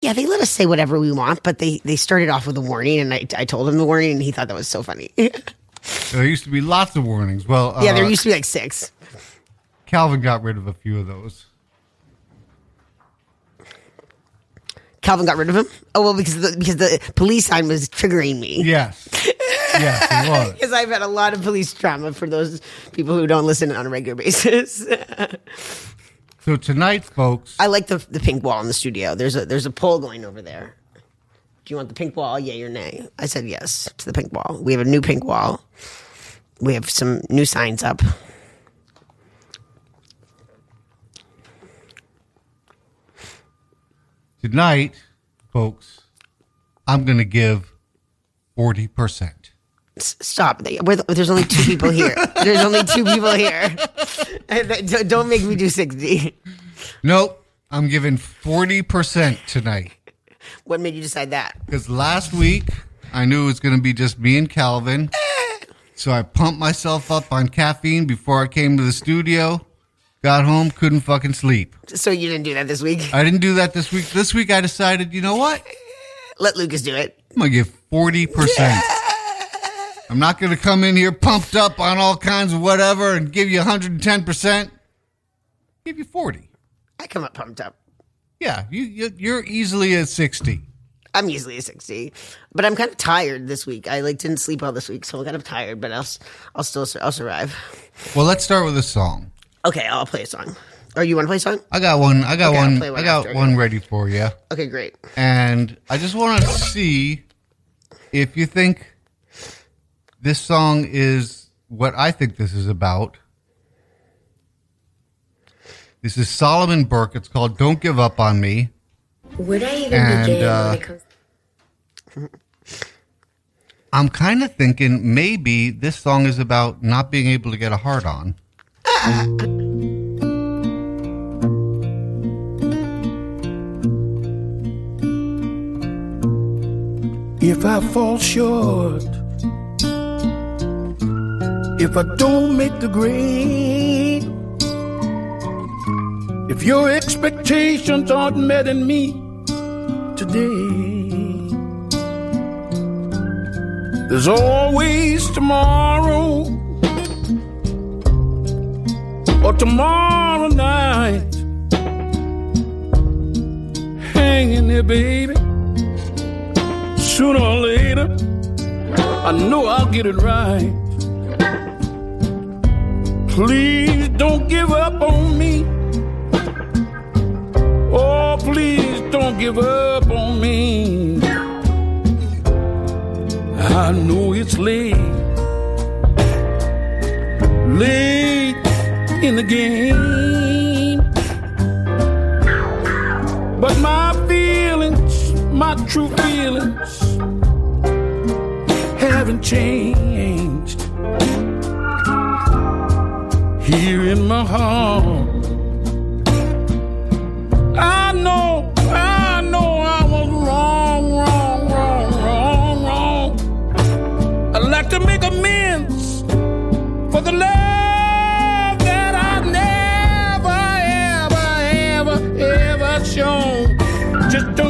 Yeah, they let us say whatever we want, but they they started off with a warning, and I, I told him the warning, and he thought that was so funny. There used to be lots of warnings. Well, uh, Yeah, there used to be like six. Calvin got rid of a few of those. Calvin got rid of him. Oh well, because the, because the police sign was triggering me. Yes. yes. Because I've had a lot of police drama for those people who don't listen on a regular basis. So tonight, folks, I like the the pink wall in the studio. There's a there's a poll going over there. Do you want the pink wall? Yay or nay? I said yes to the pink wall. We have a new pink wall. We have some new signs up. tonight, folks, I'm going to give 40%. S- Stop. They- we're the- There's only two people here. There's only two people here. Don't- Don't make me do sixty. Nope, I'm giving 40% tonight. What made you decide that? Because last week, I knew it was going to be just me and Calvin. Eh. So I pumped myself up on caffeine before I came to the studio. Got home, couldn't fucking sleep. So you didn't do that this week. I didn't do that this week. This week I decided, you know what? Let Lucas do it. I'm going to give 40%. I'm not going to come in here pumped up on all kinds of whatever and give you 110%. Give you 40. I come up pumped up. Yeah, you, you you're easily at 60. I'm easily a 60, but I'm kind of tired this week. I like didn't sleep well this week, so I'm kind of tired, but I'll I'll still I'll survive. Well, let's start with a song. Okay, I'll play a song. Or you want to play a song? I got one. I got Okay, one. one I got after, one ready for you. Okay, great. And I just want to see if you think this song is what I think this is about. This is Solomon Burke. It's called Don't Give Up on Me. Would I even And, begin uh, when it comes? I'm kind of thinking maybe this song is about not being able to get a heart on. If I fall short, if I don't make the grade, if your expectations aren't met in me today, there's always tomorrow. Or tomorrow night. Hanging there, baby. Sooner or later, I know I'll get it right. Please don't give up on me. Oh, please don't give up on me. I know it's late, late in the game. But my feelings, my true feelings, haven't changed. Here in my heart, I know, I know I was wrong, wrong, wrong, wrong, wrong. I'd like to make amends for the love that I never, ever, ever, ever shown. Just don't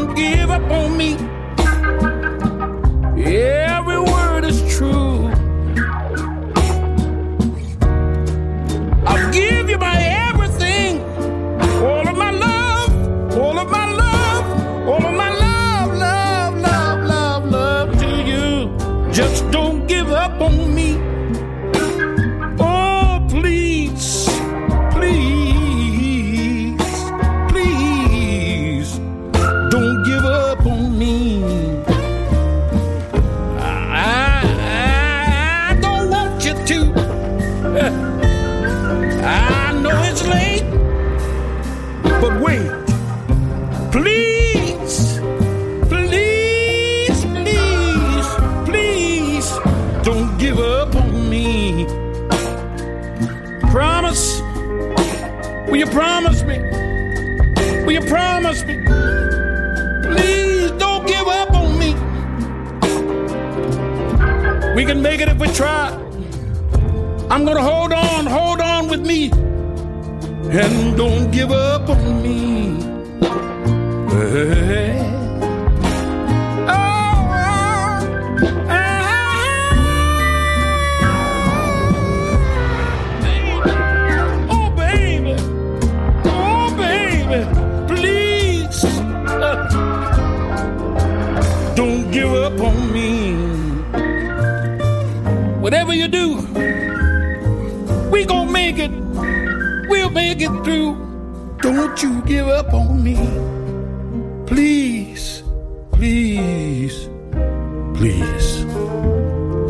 please.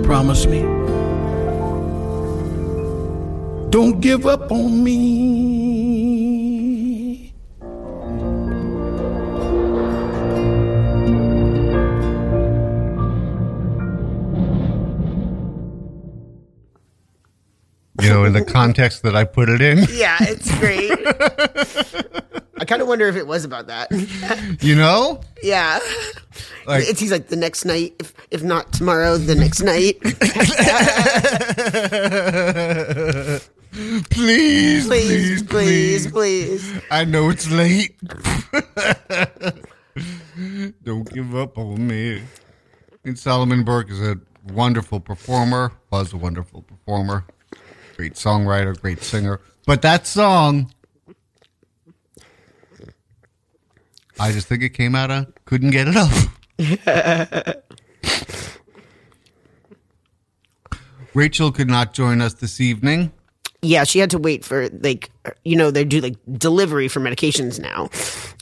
Promise me. Don't give up on me. You know, in the context that I put it in. Yeah, it's great. I kind of wonder if it was about that. You know? yeah. Like- it's he's like the next night, if if not tomorrow, the next night. Please, please, please, please. I know it's late. Don't give up on me. And Solomon Burke is a wonderful performer, was a wonderful performer, great songwriter, great singer. But that song, I just think it came out of couldn't get it up. Rachel could not join us this evening. Yeah, she had to wait for like you know they do like delivery for medications now,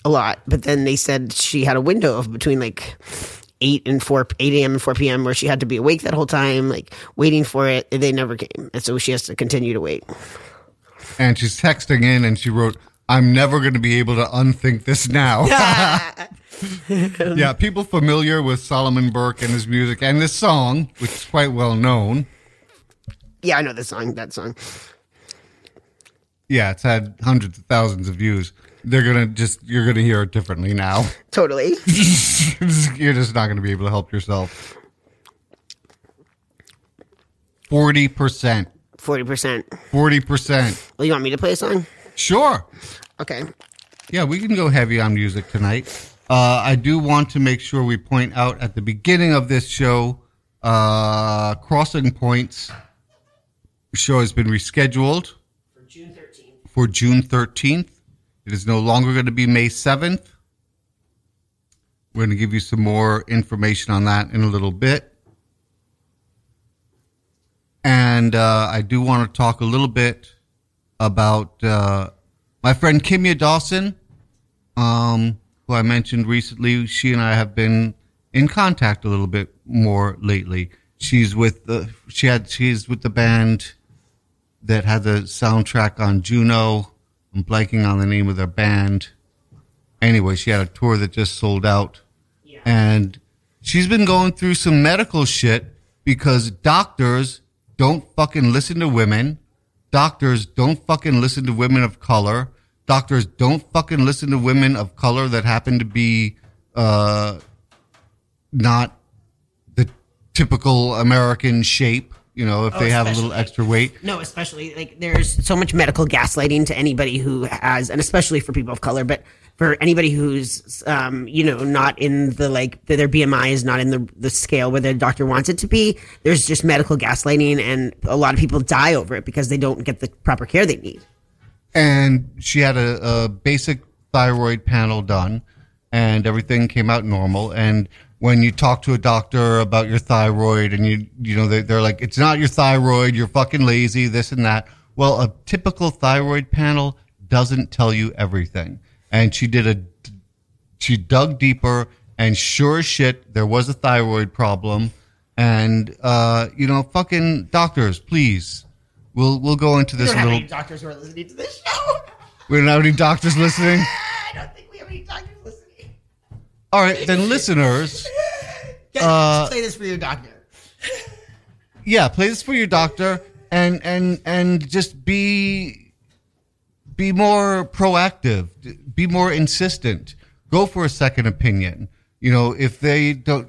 a lot. But then they said she had a window of between like eight and four, eight a.m. and four p.m. where she had to be awake that whole time, like waiting for it. They never came, and so she has to continue to wait. and she's texting in and she wrote i'm never going to be able to unthink this now yeah people familiar with solomon burke and his music and this song which is quite well known Yeah, I know the song. That song. yeah it's had hundreds of thousands of views they're gonna just you're gonna hear it differently now Totally. you're just not gonna be able to help yourself 40% Forty percent. 40% Well, you want me to play a song? Sure Okay. Yeah, we can go heavy on music tonight. Uh, I do want to make sure we point out at the beginning of this show, uh, Crossing Points show has been rescheduled For June thirteenth. for June 13th. It is no longer going to be May 7th. We're going to give you some more information on that in a little bit. And uh, I do want to talk a little bit about uh, my friend Kimya Dawson, um, who I mentioned recently. She and I have been in contact a little bit more lately. She's with the she had she's with the band that had the soundtrack on Juno. I'm blanking on the name of their band. Anyway, she had a tour that just sold out. And she's been going through some medical shit because doctors don't fucking listen to women. Doctors don't fucking listen to women of color. Doctors don't fucking listen to women of color that happen to be uh, not the typical American shape. You know, if Oh, they have a little extra weight. No, especially like there's so much medical gaslighting to anybody who has, and especially for people of color, but for anybody who's, um, you know, not in the like their BMI is not in the the scale where their doctor wants it to be. There's just medical gaslighting, and a lot of people die over it because they don't get the proper care they need. and she had a, a basic thyroid panel done and everything came out normal and when you talk to a doctor about your thyroid and you you know they, they're like it's not your thyroid you're fucking lazy this and that well a typical thyroid panel doesn't tell you everything and she did a she dug deeper and sure as shit there was a thyroid problem and uh you know fucking doctors please we'll we'll go into We this don't have little any doctors who are listening to this show. we don't have any doctors listening. I don't think we have any doctors listening. All right, then listeners, Uh, play this for your doctor. yeah, play this for your doctor and and and just be be more proactive, be more insistent. Go for a second opinion. You know, if they don't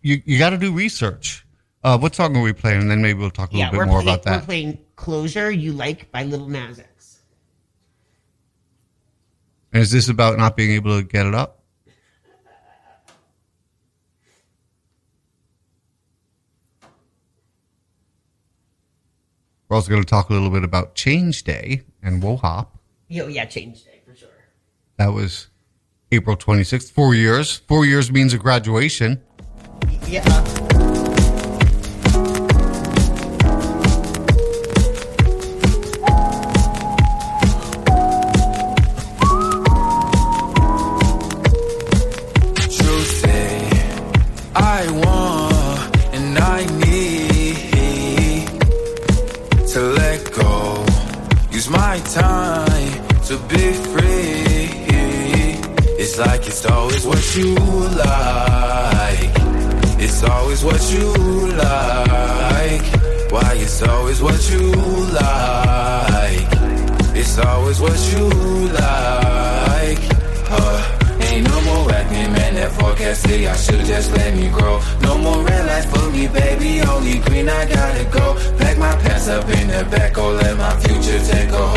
you you got to do research. Uh, what song are we playing? And then maybe we'll talk a little bit more playing, about We're that. playing "Closure You Like" by Lil Nas X. And is this about not being able to get it up? We're also going to talk a little bit about Change Day and WOHOP. Yo, yeah, change day for sure. That was April 26th. Four years. Four years means a graduation. Yeah. It's like it's always what you like. It's always what you like. Why it's always what you like. It's always what you like. Uh, ain't no more acting, man. That forecast say I should just let me grow. No more red lights for me, baby. Only green, I gotta go. Pack my pants up in the back, oh, let my future take a hold.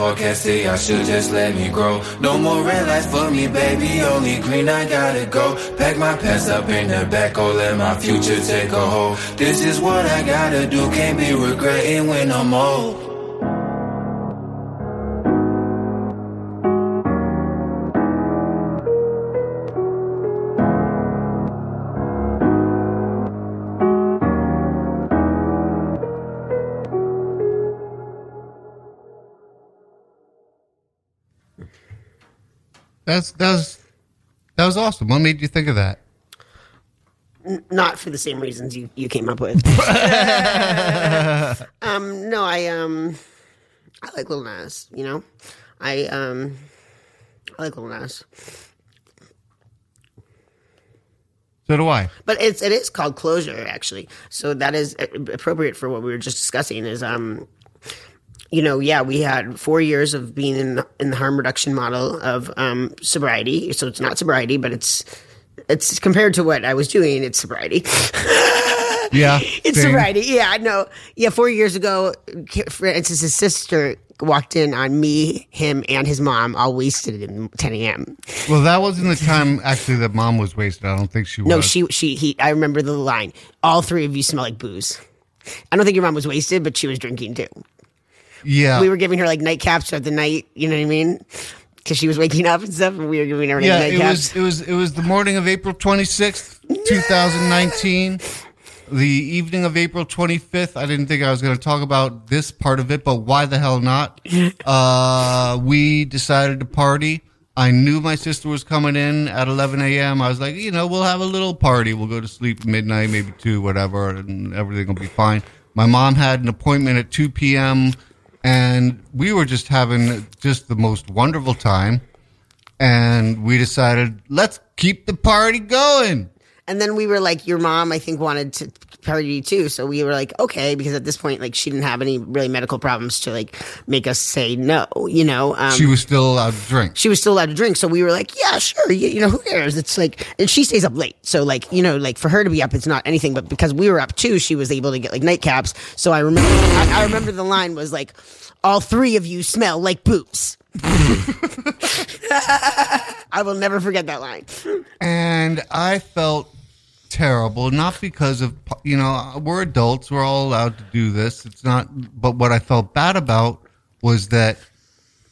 Forecast say I should just let me grow. No more red lights for me, baby. Only green, I gotta go. Pack my pants up in the back, oh, let my future take a hold. This is what I gotta do. Can't be regretting when I'm old. That's that was that was awesome. What made you think of that? Not for the same reasons you, you came up with. um, no, I um, I like Lil Nas. You know, I um, I like Lil Nas. So do I. But it's it is called closure actually. So that is appropriate for what we were just discussing. Is um, you know, yeah, we had four years of being in the, in the harm reduction model of um, sobriety. So it's not sobriety, but it's it's compared to what I was doing. It's sobriety. Yeah, it's same. sobriety. Yeah, I know. Yeah, four years ago, Francis's sister walked in on me, him, and his mom, all wasted at 10 a.m. Well, that wasn't the time actually that mom was wasted. I don't think she was. No, she, she, he. I remember the line. All three of you smell like booze. I don't think your mom was wasted, but she was drinking too. Yeah, We were giving her like nightcaps throughout the night. You know what I mean? Because she was waking up and stuff, and we were giving her yeah. It was it was it was the morning of April twenty sixth, two thousand nineteen. The evening of April 25th, I didn't think I was going to talk about this part of it, but why the hell not? Uh, we decided to party. I knew my sister was coming in at 11 a.m. I was like, you know, we'll have a little party. We'll go to sleep midnight, maybe 2, whatever, and everything will be fine. My mom had an appointment at 2 p.m., and we were just having just the most wonderful time. And we decided, let's keep the party going. And then we were like, your mom, I think, wanted to party too. So we were like, okay, because at this point, like, she didn't have any really medical problems to like make us say no, you know? Um, She was still allowed to drink. she was still allowed to drink. So we were like, yeah, sure. You, you know, who cares? It's like, and she stays up late. So like, you know, like for her to be up, it's not anything, but because we were up too, she was able to get like nightcaps. So I remember, I, I remember the line was like, all three of you smell like booze. I will never forget that line. and I felt terrible, not because of you know we're adults, we're all allowed to do this. It's not, but what I felt bad about was that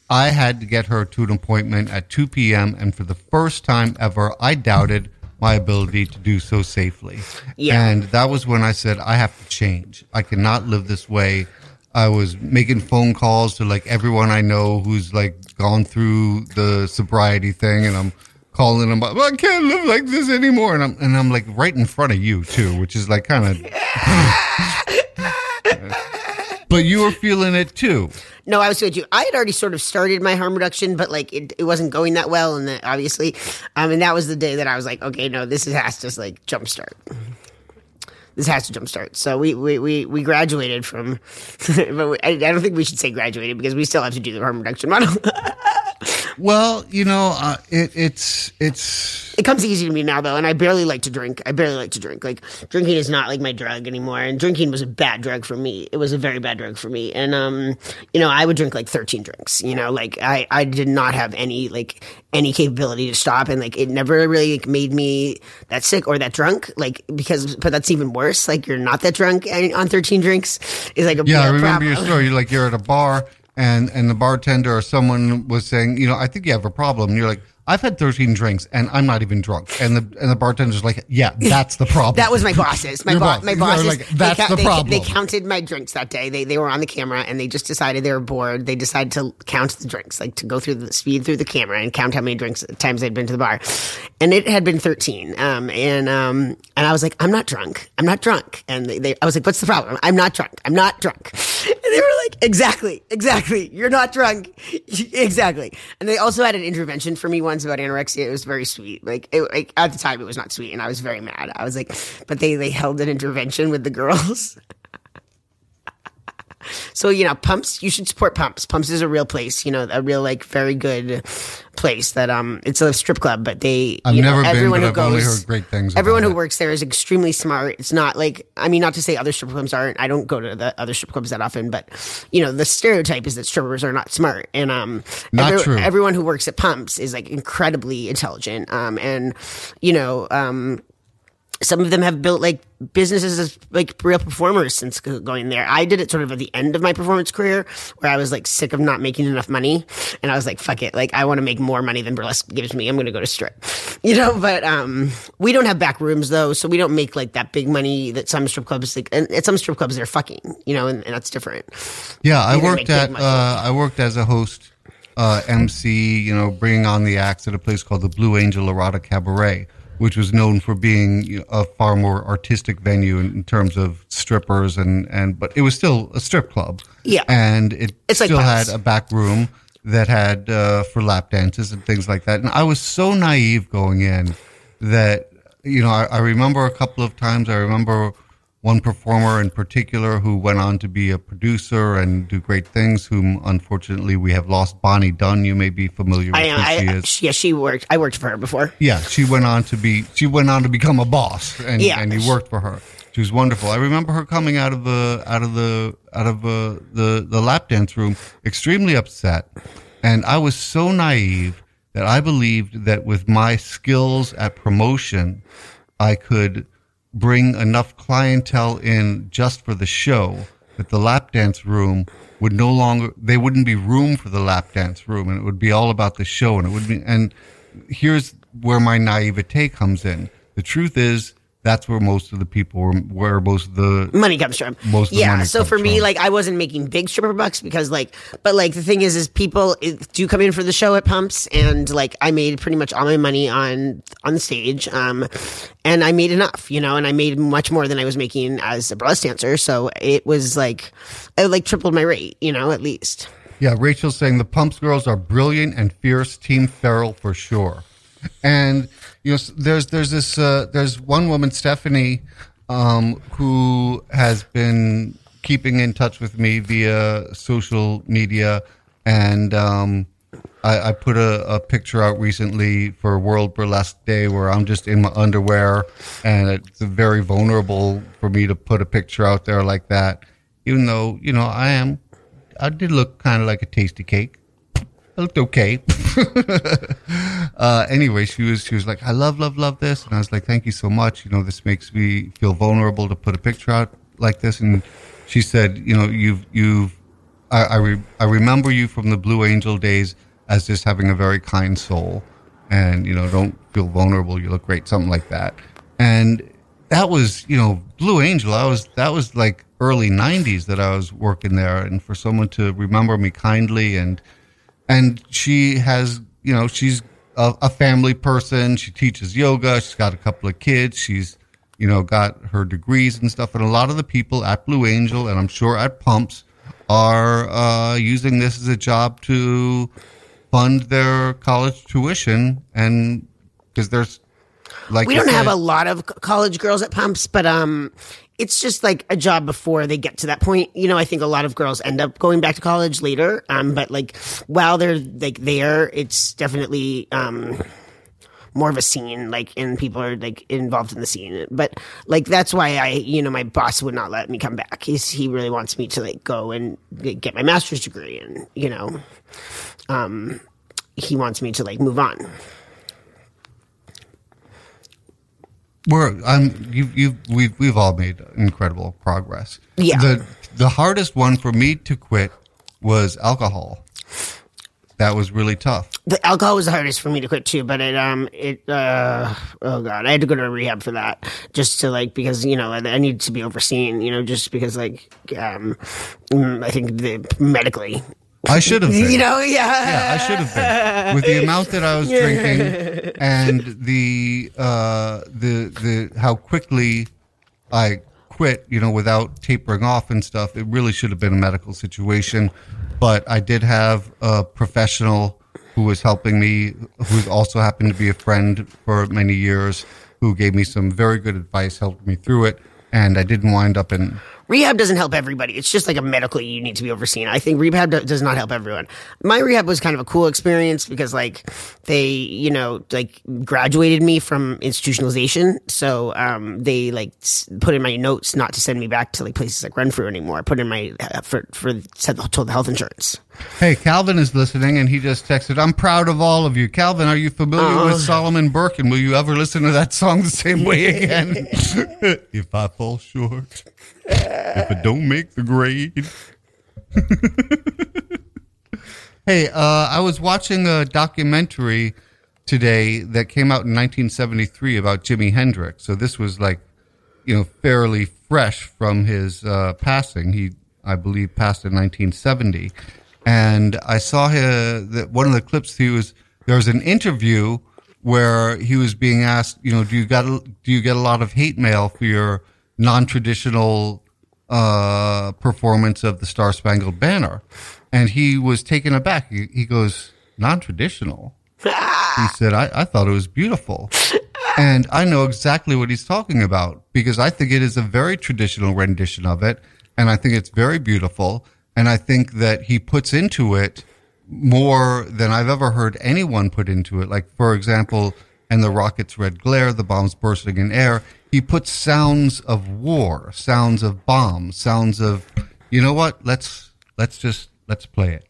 I had to get her to an appointment at 2 p.m. and for the first time ever, I doubted my ability to do so safely. Yeah. And that was when I said I have to change. I cannot live this way. I was making phone calls to like everyone I know who's like gone through the sobriety thing and I'm calling them up. I can't live like this anymore. And I'm and I'm like right in front of you too, which is like kind of. but you were feeling it too. No, I was with you. I had already sort of started my harm reduction, but like it, it wasn't going that well, and then obviously, um, and that was the day that I was like, okay, no, this is, has to like jumpstart. This has to jumpstart. So we we we, we graduated from, but we, I, I don't think we should say graduated because we still have to do the harm reduction model. Well, you know, uh, it, it's it's it comes easy to me now though, and I barely like to drink. I barely like to drink. Like drinking is not like my drug anymore, and drinking was a bad drug for me. It was a very bad drug for me, and um, you know, I would drink like thirteen drinks. You know, like I I did not have any like any capability to stop, and like it never really like, made me that sick or that drunk. Like because, but that's even worse. Like you're not that drunk on thirteen drinks is like a yeah. I remember your story. You're like you're at a bar and and the bartender or someone was saying, you know, I think you have a problem. And you're like, I've had 13 drinks and I'm not even drunk. And the and the bartender's like, yeah, that's the problem. That was my bosses. My bo- boss. my bosses. like, they "That's count- the they, problem." They counted my drinks that day. They they were on the camera and they just decided they were bored. They decided to count the drinks, like to go through the speed through the camera and count how many drinks times they'd been to the bar. And it had been thirteen. Um and um and I was like, I'm not drunk. I'm not drunk. And they, they I was like, what's the problem? I'm not drunk. I'm not drunk. And they were like, exactly, exactly. You're not drunk. exactly. And they also had an intervention for me once about anorexia. It was very sweet. Like, it, like at the time, it was not sweet, and I was very mad. I was like, but they they held an intervention with the girls. So you know, pumps. You should support pumps. Pumps is a real place. You know, a real like very good place. That um, it's a strip club, but they. I've you know, never been, everyone but who I've goes, only heard great things Everyone who it. works there is extremely smart. It's not like I mean, not to say other strip clubs aren't. I don't go to the other strip clubs that often, but you know, the stereotype is that strippers are not smart, and um, Not true. Everyone who works at pumps is like incredibly intelligent, um, and you know, um some of them have built like businesses as like real performers since going there. I did it sort of at the end of my performance career where I was like sick of not making enough money. And I was like, fuck it. Like I want to make more money than burlesque gives me. I'm going to go to strip, you know, but, um, we don't have back rooms though. So we don't make like that big money that some strip clubs, like, and at some strip clubs they're fucking, you know, and, and that's different. Yeah, I worked at uh, I worked as a host, uh, MC, you know, bringing on the acts at a place called the Blue Angel Erotic Cabaret, which was known for being a far more artistic venue in, terms of strippers and and but it was still a strip club. Yeah. and it It's still pubs. had a back room that had uh, for lap dances and things like that. And I was so naive going in that you know I, I remember a couple of times. I remember one performer in particular who went on to be a producer and do great things. Whom unfortunately we have lost. Bonnie Dunn, you may be familiar with I, who I, she is. yeah, she worked, I worked for her before. Yeah, she went on to be she went on to become a boss, and Yeah. and you worked for her. She was wonderful. I remember her coming out of the out of the out of uh, the the lap dance room extremely upset, and I was so naive that I believed that with my skills at promotion, I could bring enough clientele in just for the show that the lap dance room would no longer they wouldn't be room for the lap dance room and it would be all about the show and it would be and here's where my naivete comes in. The truth is that's where most of the people were where most of the money comes from. Most of the yeah. money so for me, from. like I wasn't making big stripper bucks because like, but like the thing is, is people do come in for the show at Pumps, and like I made pretty much all my money on on stage, um, and I made enough, you know, and I made much more than I was making as a burlesque dancer. So it was like, I like tripled my rate, you know, at least. Yeah, Rachel's saying the Pumps girls are brilliant and fierce. Team Feral for sure. And you know, there's there's this uh, there's one woman, Stephanie, um, who has been keeping in touch with me via social media, and um, I, I put a, a picture out recently for World Burlesque Day where I'm just in my underwear, and it's very vulnerable for me to put a picture out there like that. Even though you know I am, I did look kind of like a tasty cake. I looked okay. uh, anyway, she was she was like, I love love love this, and I was like, thank you so much. You know, this makes me feel vulnerable to put a picture out like this. And she said, you know, you've you've I I, re- I remember you from the Blue Angel days as just having a very kind soul, and you know, don't feel vulnerable. You look great, something like that. And that was you know Blue Angel. I was that was like early '90s that I was working there, and for someone to remember me kindly and and she has you know she's a, a family person. She teaches yoga. She's got a couple of kids. She's, you know, got her degrees and stuff. And a lot of the people at Blue Angel, and I'm sure at Pumps, are uh, using this as a job to fund their college tuition. And because there's, like we don't have a lot of college girls at pumps but um it's just like a job before they get to that point. You know i think a lot of girls end up going back to college later um but like while they're like there it's definitely um more of a scene like and people are like involved in the scene. But like that's why i you know my boss would not let me come back. He's he really wants me to like go and get my master's degree and you know um he wants me to like move on we're I'm you you we've we've all made incredible progress. Yeah. The the hardest one for me to quit was alcohol. That was really tough. the alcohol was the hardest for me to quit too, but it um it uh oh god, I had to go to rehab for that just to like because you know I, I need to be overseen, you know, just because like um mm, I think the medically, I should have been. you know, yeah, yeah, I should have been. With the amount that I was drinking and the uh the the how quickly I quit, you know, without tapering off and stuff, it really should have been a medical situation. But I did have a professional who was helping me, who also happened to be a friend for many years, who gave me some very good advice, helped me through it, and I didn't wind up in rehab doesn't help everybody. It's just like a medically you need to be overseen. I think rehab do- does not help everyone. My rehab was kind of a cool experience because like they, you know, like graduated me from institutionalization. So, um, they like put in my notes not to send me back to like places like Renfrew anymore. I put in my, uh, for, for, said told the health insurance. Hey, Calvin is listening, and he just texted, "I'm proud of all of you." Calvin, are you familiar with Solomon Burke, and will you ever listen to that song the same way again? if I fall short, if I don't make the grade. hey, uh, I was watching a documentary today that came out in 1973 about Jimi Hendrix. So this was like, you know, fairly fresh from his uh, passing. He, I believe, passed in 1970, and I saw his, that one of the clips. He was there was an interview where he was being asked, you know, do you got do you get a lot of hate mail for your non-traditional uh, performance of the Star Spangled Banner? And he was taken aback. He, he goes, non-traditional. He said, I, I thought it was beautiful. And I know exactly what he's talking about because I think it is a very traditional rendition of it. And I think it's very beautiful. And I think that he puts into it more than I've ever heard anyone put into it. Like, for example, and the rocket's red glare, the bombs bursting in air. He puts sounds of war, sounds of bombs, sounds of, you know what? Let's, let's just, let's play it.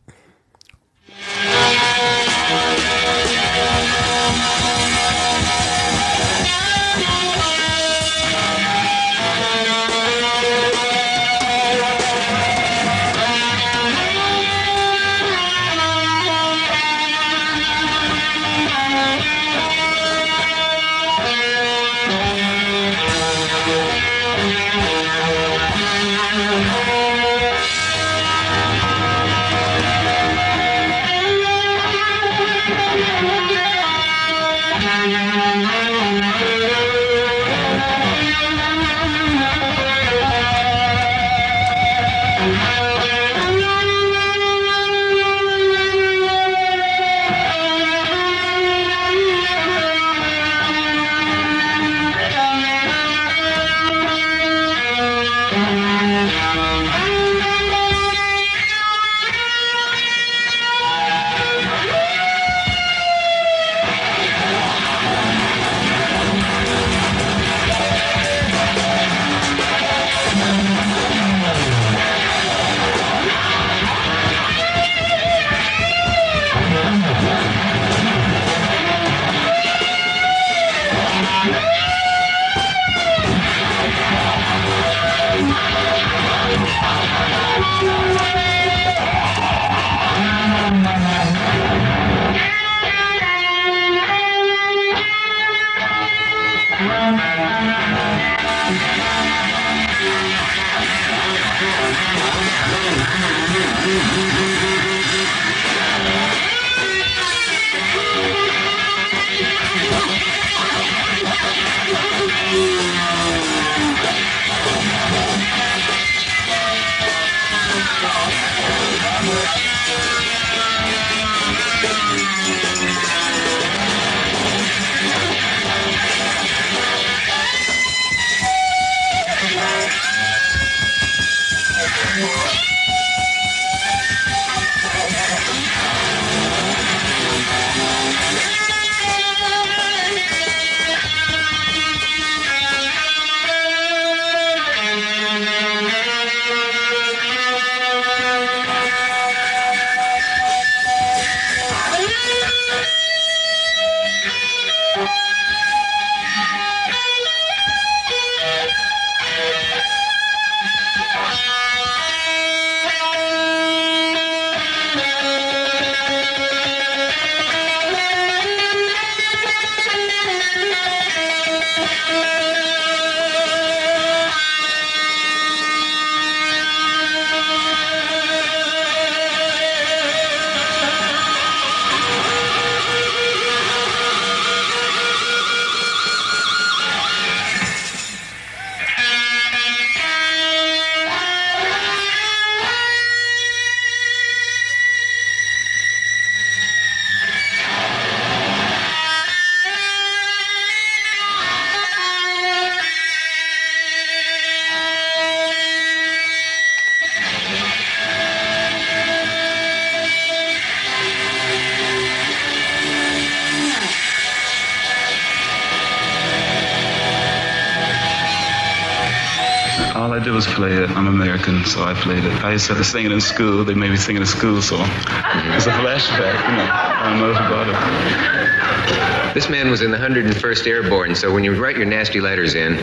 So I played it. I used to have to sing it in school. They made me sing it in school, so it's a flashback. You know, I don't know about it. This man was in the 101st Airborne, so when you write your nasty letters in,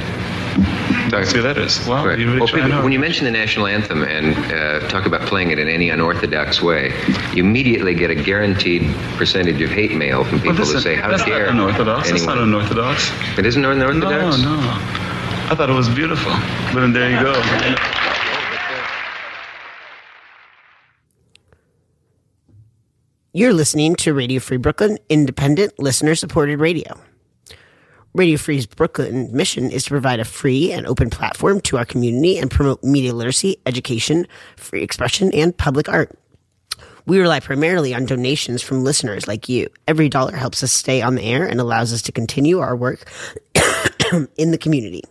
Dr. Letters. Wow, Right. you really Well, people- when you mention the national anthem and uh, talk about playing it in any unorthodox way, you immediately get a guaranteed percentage of hate mail from people Well, listen, who say, "How that's dare not unorthodox. That's not unorthodox. It isn't unorthodox. No, no. I thought it was beautiful. But then there you go. You're listening to Radio Free Brooklyn, independent, listener supported radio. Radio Free's Brooklyn mission is to provide a free and open platform to our community and promote media literacy, education, free expression, and public art. We rely primarily on donations from listeners like you. Every dollar helps us stay on the air and allows us to continue our work in the community.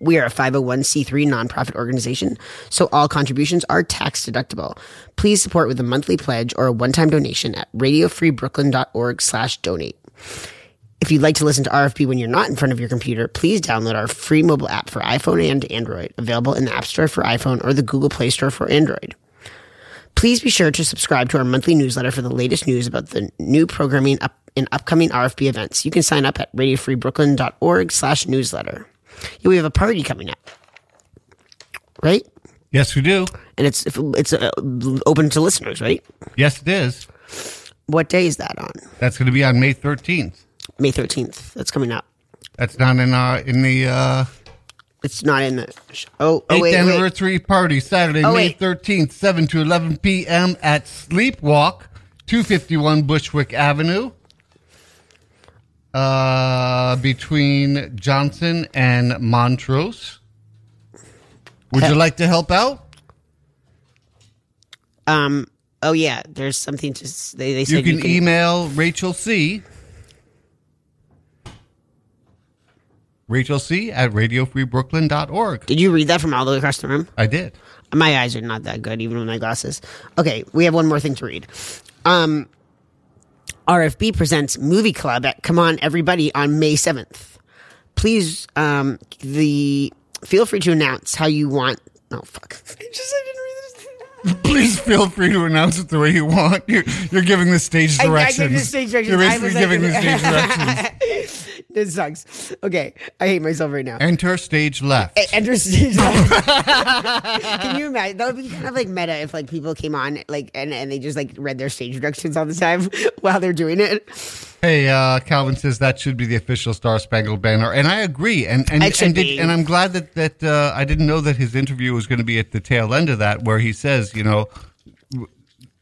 We are a 501c3 nonprofit organization, so all contributions are tax deductible. Please support with a monthly pledge or a one-time donation at radiofreebrooklyn.org slash donate. If you'd like to listen to RFB when you're not in front of your computer, please download our free mobile app for iPhone and Android, available in the App Store for iPhone or the Google Play Store for Android. Please be sure to subscribe to our monthly newsletter for the latest news about the new programming up in upcoming RFB events. You can sign up at radiofreebrooklyn.org slash newsletter. Yeah, we have a party coming up, right? Yes, we do. And it's it's uh, open to listeners, right? Yes, it is. What day is that on? That's going to be on May 13th. May thirteenth. That's coming up. That's not in our in the uh, It's not in the. Oh, oh wait, wait. anniversary party Saturday, Oh, May 13th, 7 to 11 p.m. at Sleepwalk, 251 Bushwick Avenue, uh, between Johnson and Montrose. Would you like to help out? Um. Oh yeah. There's something to. s- They they You said can email Rachel C. Rachel C. at radiofreebrooklyn.org. Did you read that from all the way across the room? I did. My eyes are not that good, even with my glasses. Okay, we have one more thing to read. Um, RFB presents Movie Club at Come On Everybody on May 7th. Please, um, the feel free to announce how you want. Oh, fuck. I just I didn't read this. Please feel free to announce it the way you want. You're, you're giving the stage I- I directions. gave the stage directions. You're I basically giving the stage directions. This sucks. Okay, I hate myself right now. Enter stage left. E- Enter stage. Can you imagine? That would be kind of like meta if like people came on like and, and they just like read their stage directions all the time while they're doing it. Hey, uh, Calvin says that should be the official Star Spangled Banner, and I agree. And and and, did, and I'm glad that that uh, I didn't know that his interview was going to be at the tail end of that, where he says, you know,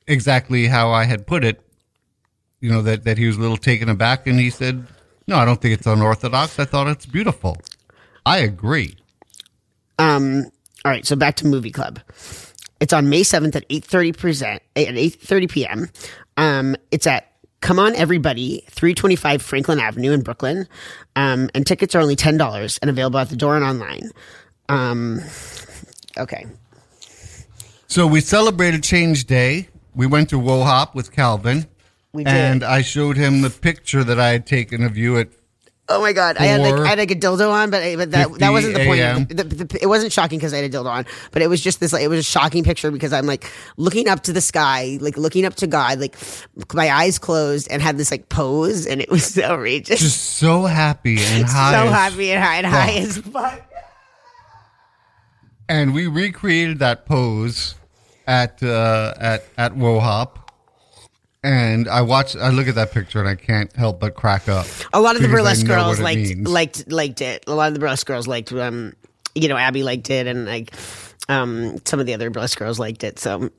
exactly how I had put it. You know that that he was a little taken aback, and he said, "No, I don't think it's unorthodox. I thought it's beautiful." I agree. Um. All right. So back to movie club. It's on May seventh at eight thirty present at eight thirty p.m. Um. It's at Come On Everybody, three twenty five Franklin Avenue in Brooklyn. Um. And tickets are only ten dollars and available at the door and online. Um. Okay. So we celebrated Change Day. We went to Wohop with Calvin. We did. And I showed him the picture that I had taken of you at Oh my god! I had like I had like a dildo on, but but that that wasn't the point. The, the, the, it wasn't shocking because I had a dildo on, but it was just this like it was a shocking picture because I'm like looking up to the sky, like looking up to God, like my eyes closed and had this like pose, and it was outrageous. just so happy and high. so happy and high and high as fuck. And we recreated that pose at uh, at at Wohop. And I watch, I look at that picture and I can't help but crack up. A lot of the burlesque girls liked means. liked liked it. A lot of the burlesque girls liked um you know, Abby liked it and like um some of the other burlesque girls liked it. So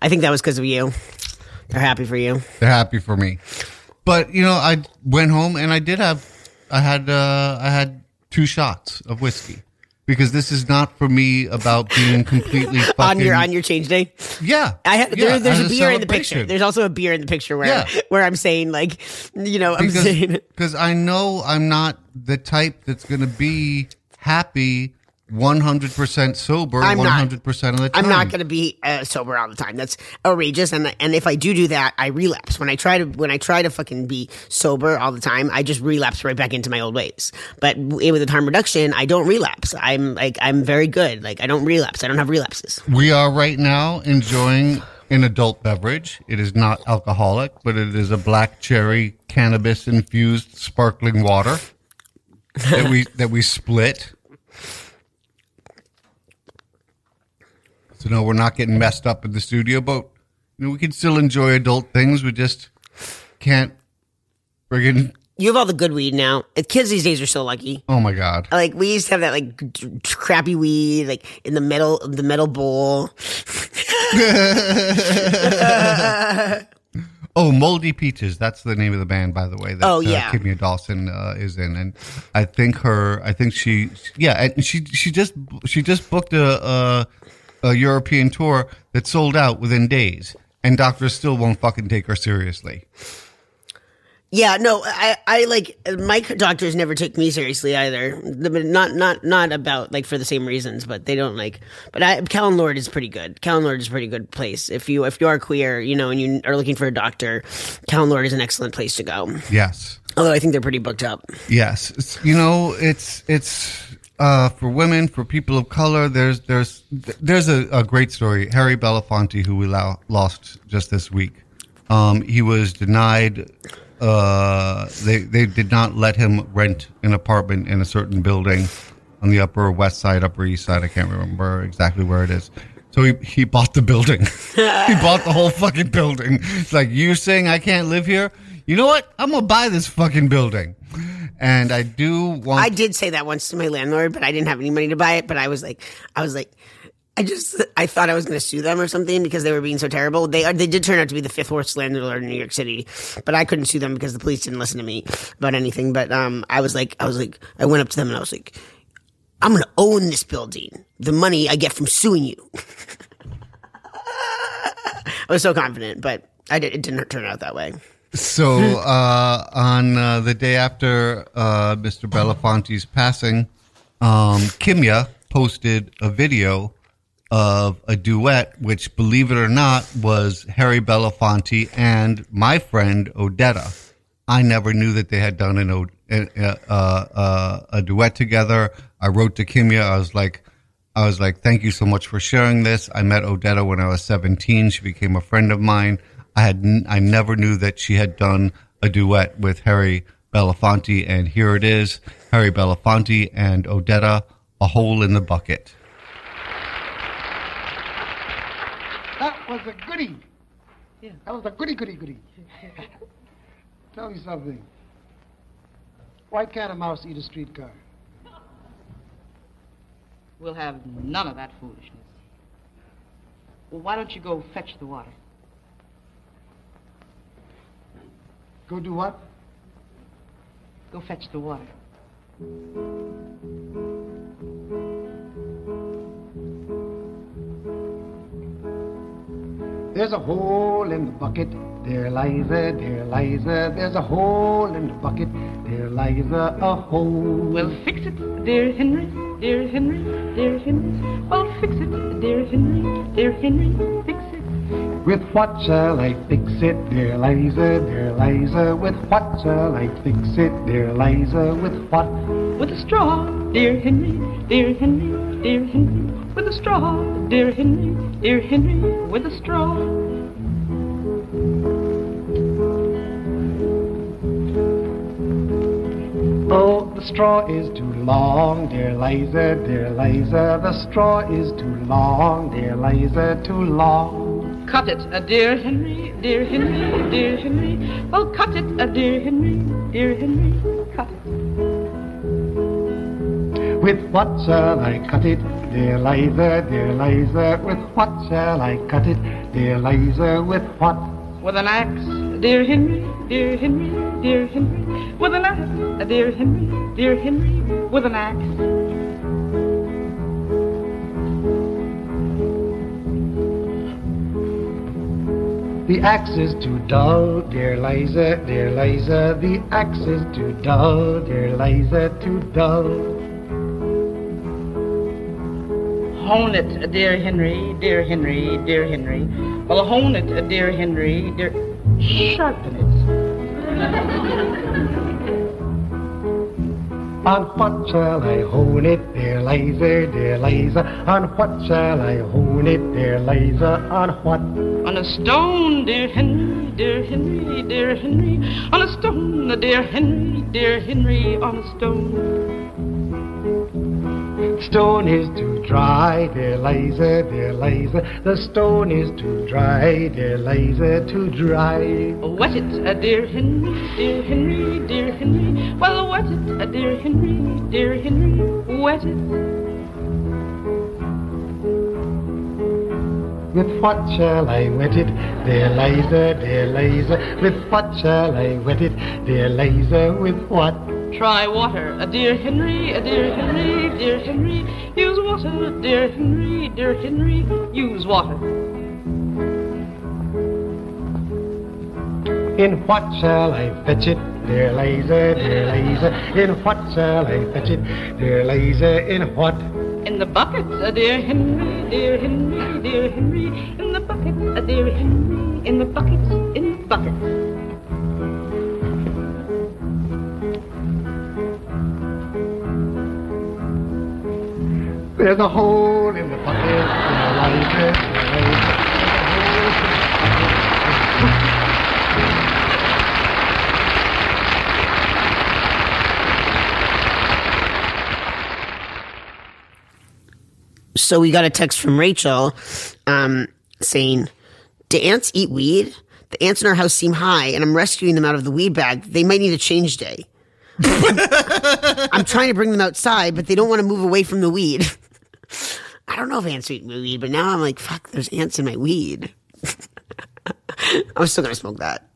I think that was because of you. They're happy for you. They're happy for me. But you know, I went home and I did have, I had, uh, I had two shots of whiskey because this is not for me about being completely fucking. on your on your change day. yeah, I had yeah, there, there's a beer in the picture. There's also a beer in the picture where Yeah. where I'm saying like you know I'm saying because I know I'm not the type that's going to be happy 100% sober I'm not. 100% of the time. I'm not going to be uh, sober all the time. That's outrageous. And and if I do do that, I relapse. When I try to when I try to fucking be sober all the time, I just relapse right back into my old ways. But with the harm reduction, I don't relapse. I'm like I'm very good. Like I don't relapse. I don't have relapses. We are right now enjoying an adult beverage. It is not alcoholic, but it is a black cherry cannabis infused sparkling water that we that we split. So no, we're not getting messed up in the studio, but you know, we can still enjoy adult things. We just can't friggin' You have all the good weed now. Uh, Kids these days are so lucky. oh my god. Like we used to have that like d- crappy weed, like in the metal the metal bowl. Oh, Moldy Peaches. That's the name of the band, by the way. That, Oh, yeah. uh, Kimya Dawson uh, is in, and I think her. I think she. Yeah, and she she just she just booked a, a a European tour that sold out within days, and doctors still won't fucking take her seriously. Yeah, no, I, I like my doctors never take me seriously either. Not, not, not about like for the same reasons, but they don't like. But I, Callen-Lorde is pretty good. Callen-Lorde is a pretty good place if you if you are queer, you know, and you are looking for a doctor. Callen-Lorde is an excellent place to go. Yes, Although I think they're pretty booked up. yes. It's, you know, it's it's uh, for women, for people of color. There's there's there's a, a great story. Harry Belafonte, who we lo- lost just this week. Um, he was denied. Uh, they they did not let him rent an apartment in a certain building on the upper west side, upper east side. I can't remember exactly where it is. So he, he bought the building. he bought the whole fucking building. It's like you saying I can't live here. You know what? I'm gonna buy this fucking building. And I do want. I did say that once to my landlord, but I didn't have any money to buy it. But I was like, I was like, I just, I thought I was going to sue them or something because they were being so terrible. They are, they did turn out to be the fifth worst landlord in New York City, but I couldn't sue them because the police didn't listen to me about anything. But um, I was like, I was like, I went up to them and I was like, I'm going to own this building. The money I get from suing you. I was so confident, but I did, it didn't turn out that way. So uh, on uh, the day after uh, Mr. Belafonte's passing, um, Kimya posted a video of a duet, which, believe it or not, was Harry Belafonte and my friend Odetta. I never knew that they had done an, uh, a duet together. I wrote to Kimya. I was like, I was like, thank you so much for sharing this. I met Odetta when I was 17. She became a friend of mine. I had, n- I never knew that she had done a duet with Harry Belafonte. And here it is. Harry Belafonte and Odetta, A Hole in the Bucket. That was a goodie. That was a goody, goody, goody. Tell me something. Why can't a mouse eat a streetcar? We'll have none of that foolishness. Well, why don't you go fetch the water? Go do what? Go fetch the water. There's a hole in the bucket, there lies a, there lies a, there's a hole in the bucket, there lies a, a hole. Well, fix it, dear Henry, dear Henry, dear Henry. Well, fix it, dear Henry, dear Henry, fix it. With what shall I fix it, dear Liza, dear Liza? With what shall I fix it, dear Liza? With what? With a straw, dear Henry, dear Henry, dear Henry. With a straw, dear Henry, dear Henry, with a straw. Oh, the straw is too long, dear Liza, dear Liza. The straw is too long, dear Liza, too long. Cut it, uh, dear Henry, dear Henry, dear Henry. Well, cut it, uh, dear Henry, dear Henry, cut it. With what shall I cut it, dear Liza, dear Liza? With what shall I cut it, dear Liza? With what? With an axe, dear Henry, dear Henry, dear Henry. With an axe, dear Henry, dear Henry. With an axe. The axe is too dull, dear Liza, dear Liza. The axe is too dull, dear Liza, too dull. Hone it, dear Henry, dear Henry, dear Henry. Well, hone it, dear Henry, dear. Sharpen it. On what shall I hone it, dear Liza, dear Liza? On what shall I hone it, dear Liza? On what? On a stone, dear Henry, dear Henry, dear Henry. On a stone, dear Henry, dear Henry, on a stone. Stone is too dry, dear Liza, dear Liza. The stone is too dry, dear Liza, too dry. Wet it, uh, dear Henry, dear Henry, dear Henry. Well, wet it, uh, dear Henry, dear Henry, wet it. With what shall I wet it, dear Liza, dear Liza? With what shall I wet it, dear Liza? With what? Try water, a dear Henry, a dear Henry, dear Henry. Use water, dear Henry, dear Henry. Use water. In what shall I fetch it, dear Liza, dear Liza? In what shall I fetch it, dear Liza? In what? In the bucket, uh, dear Henry, dear Henry, dear Henry. In the bucket, uh, dear Henry. In the bucket, in the bucket. There's a hole in the bucket, Liza. So we got a text from Rachel um, saying, Do ants eat weed? The ants in our house seem high, and I'm rescuing them out of the weed bag. They might need a change day. I'm trying to bring them outside, but they don't want to move away from the weed. I don't know if ants eat weed, but now I'm like, fuck, there's ants in my weed. I'm still gonna smoke that.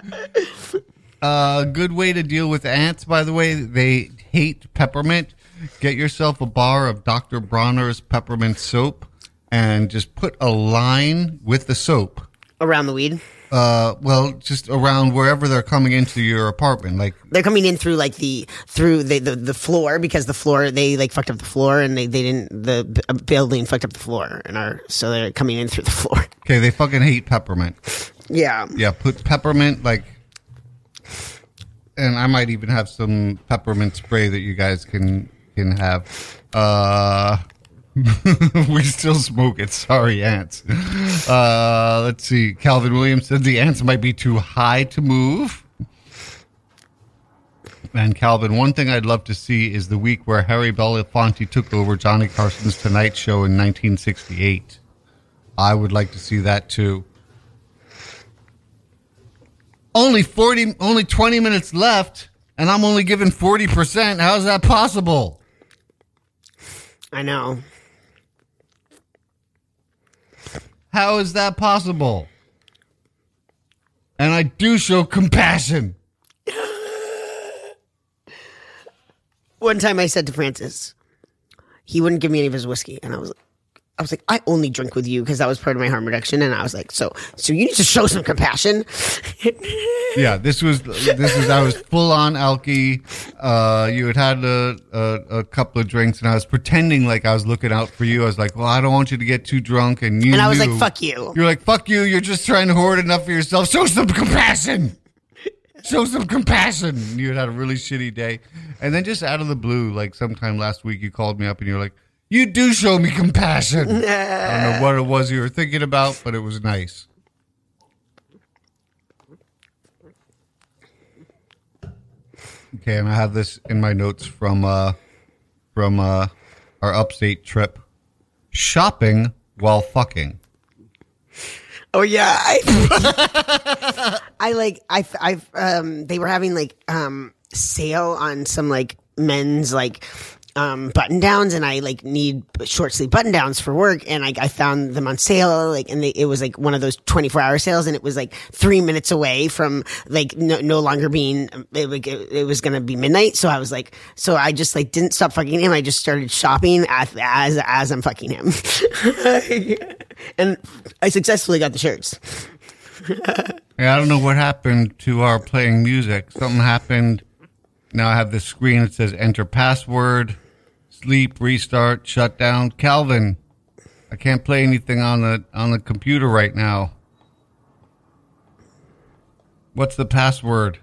A Uh, good way to deal with ants, by the way, they hate peppermint. Get yourself a bar of Dr. Bronner's peppermint soap and just put a line with the soap. Around the weed. Uh, well, just around wherever they're coming into your apartment. Like, They're coming in through like the through the, the the floor because the floor they like fucked up the floor and they, they didn't the b- uh, building fucked up the floor and are so they're coming in through the floor. okay, they fucking hate peppermint. Yeah. Yeah, put peppermint, like, and I might even have some peppermint spray that you guys can can have. Uh, we still smoke it. Sorry, ants. Uh, let's see. Calvin Williams said the ants might be too high to move. And Calvin, one thing I'd love to see is the week where Harry Belafonte took over Johnny Carson's Tonight Show in 1968. I would like to see that too. Only 40, only 20 minutes left, and I'm only given 40%. How is that possible? I know. How is that possible? And I do show compassion. One time I said to Francis, he wouldn't give me any of his whiskey, and I was, I was like, I only drink with you because that was part of my harm reduction, and I was like, so, so you need to show some compassion. Yeah, this was this is I was full on alky. Uh, you had had a, a a couple of drinks, and I was pretending like I was looking out for you. I was like, "Well, I don't want you to get too drunk," and you And I was like, "Fuck you." You're like, "Fuck you! You're just trying to hoard enough for yourself. Show some compassion. Show some compassion." You had had a really shitty day, and then just out of the blue, like sometime last week, you called me up and you're like, "You do show me compassion." I don't know what it was you were thinking about, but it was nice. Okay, and I have this in my notes from uh from uh our upstate trip. shopping while fucking. Oh yeah, I, I like I I um they were having like um sale on some like men's like um button downs and I like need short sleeve button downs for work and I, I found them on sale like and they, it was like one of those 24 hour sales and it was like three minutes away from like no, no longer being it, it, it was gonna be midnight so I was like so I just like didn't stop fucking him I just started shopping as as, as I'm fucking him and I successfully got the shirts. Yeah, I don't know what happened to our playing music. Something happened. Now I have this screen that says enter password, sleep, restart, shut down. Calvin, I can't play anything on the on the computer right now. What's the password?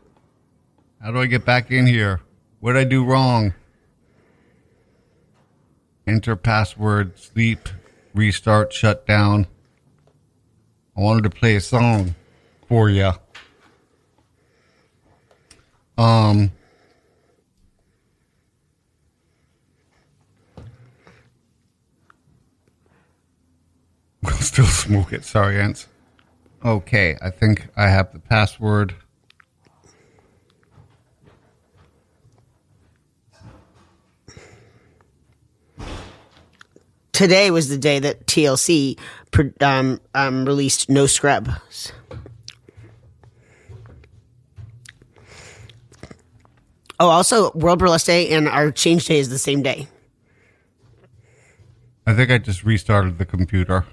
How do I get back in here? What did I do wrong? Enter password, sleep, restart, shut down. I wanted to play a song for you. Um, still smoke it. Sorry, Ants. Okay, I think I have the password. Today was the day that TLC um, um, released No Scrubs. Oh, also World Burlesque Day and our change day is the same day. I think I just restarted the computer.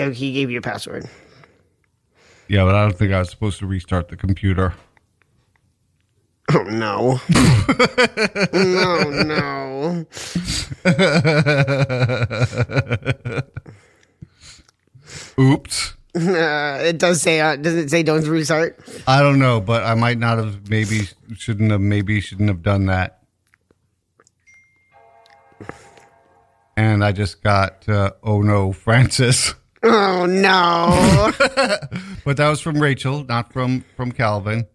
Oh, he gave you a password. Yeah, but I don't think I was supposed to restart the computer. Oh no. no, no. Oops. Uh, it does say, uh, does it say don't restart? I don't know, but I might not have maybe shouldn't have maybe shouldn't have done that. And I just got uh, oh no, Francis. Oh no. but that was from Rachel, not from from Calvin.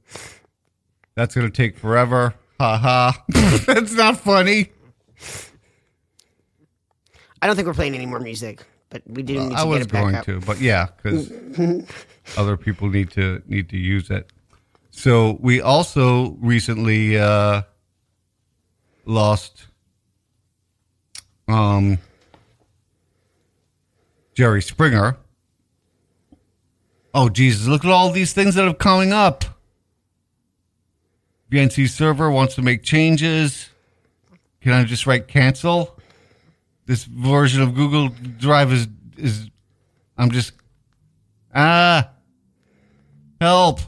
That's gonna take forever. Ha ha. That's not funny. I don't think we're playing any more music, but we do need to I get was it back going up. to, but yeah, because other people need to need to use it. So we also recently uh, lost um, Jerry Springer. Oh Jesus! Look at all these things that are coming up. VNC server wants to make changes. Can I just write cancel? This version of Google Drive is is I'm just ah help.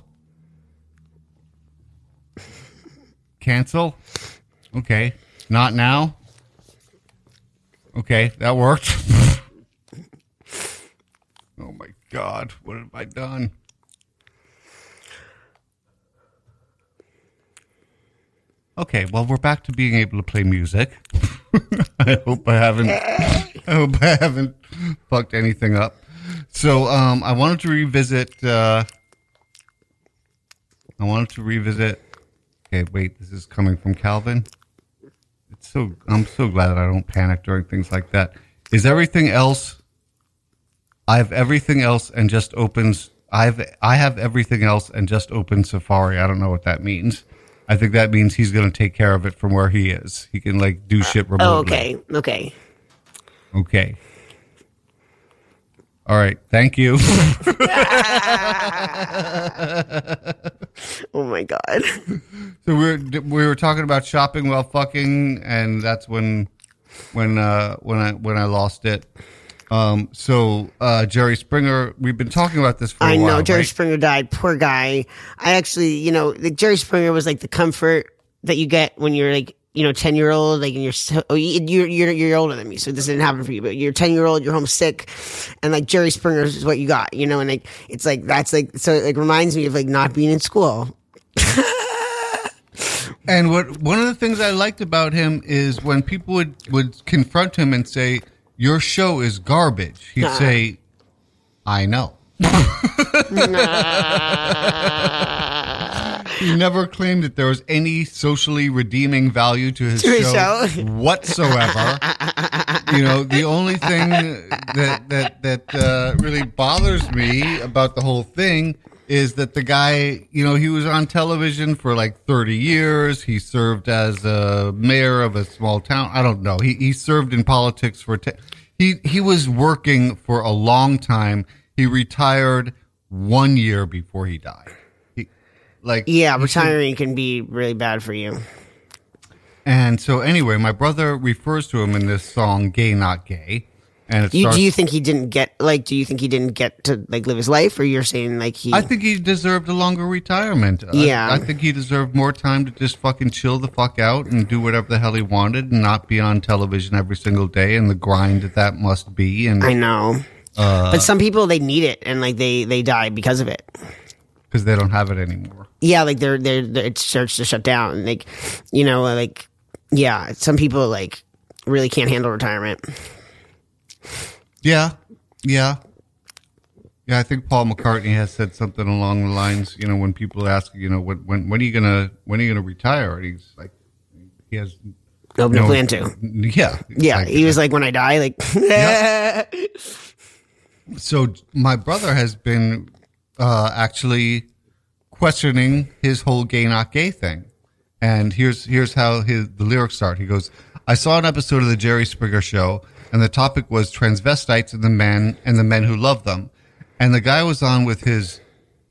Cancel? Okay. Not now? Okay, that worked. oh my god, what have I done? Okay, well we're back to being able to play music. I hope I haven't I hope I haven't fucked anything up. So um I wanted to revisit uh I wanted to revisit Okay, wait, this is coming from Calvin. It's so I'm so glad I don't panic during things like that. Is everything else I have everything else and just opens I've I have everything else and just opens Safari. I don't know what that means. I think that means he's going to take care of it from where he is. He can like do shit remotely. Oh, okay. Okay. Okay. All right. Thank you. Oh my god. so we were we were talking about shopping while fucking, and that's when when uh when I when I lost it. Um. So uh Jerry Springer, we've been talking about this for a I while. I know Jerry right? Springer died. Poor guy. I actually, you know, the Jerry Springer was like the comfort that you get when you're like, you know, ten year old, like, and you're so, oh, you- you're you're you're older than me, so this didn't happen for you. But you're ten year old, you're homesick, and like Jerry Springer is what you got, you know, and like it's like that's like so it like reminds me of like not being in school. And what one of the things I liked about him is when people would would confront him and say, "Your show is garbage," he'd say, "I know." he never claimed that there was any socially redeeming value to his To his show, show. whatsoever. you know, the only thing that that that uh, really bothers me about the whole thing is that the guy, you know, he was on television for like 30 years. He served as a mayor of a small town. I don't know. He he served in politics for te- he he was working for a long time. He retired one year before he died. He, like Yeah, retiring can be really bad for you. and so anyway, my brother refers to him in this song "Gay Not Gay," and You, starts. do you think he didn't get like? Do you think he didn't get to like live his life, or you're saying like he? I think he deserved a longer retirement. I- Yeah. I, think he deserved more time to just fucking chill the fuck out and do whatever the hell he wanted and not be on television every single day and the grind that that must be. And I know, Uh, but some people they need it and like they they die because of it. because they don't have it anymore. Yeah, like they're they're, they're it starts to shut down. Like you know, like yeah, some people like really can't handle retirement. Yeah, yeah, yeah. I think Paul McCartney has said something along the lines. You know, when people ask, you know, when when when are you gonna when are you gonna retire? And he's like, he has No, no plan to. Yeah, Yeah, he was like when I die, like so my brother has been uh, actually questioning his whole gay not gay thing and here's here's how his the lyrics start he goes i saw an episode of the jerry springer show and the topic was transvestites and the men and the men who love them and the guy was on with his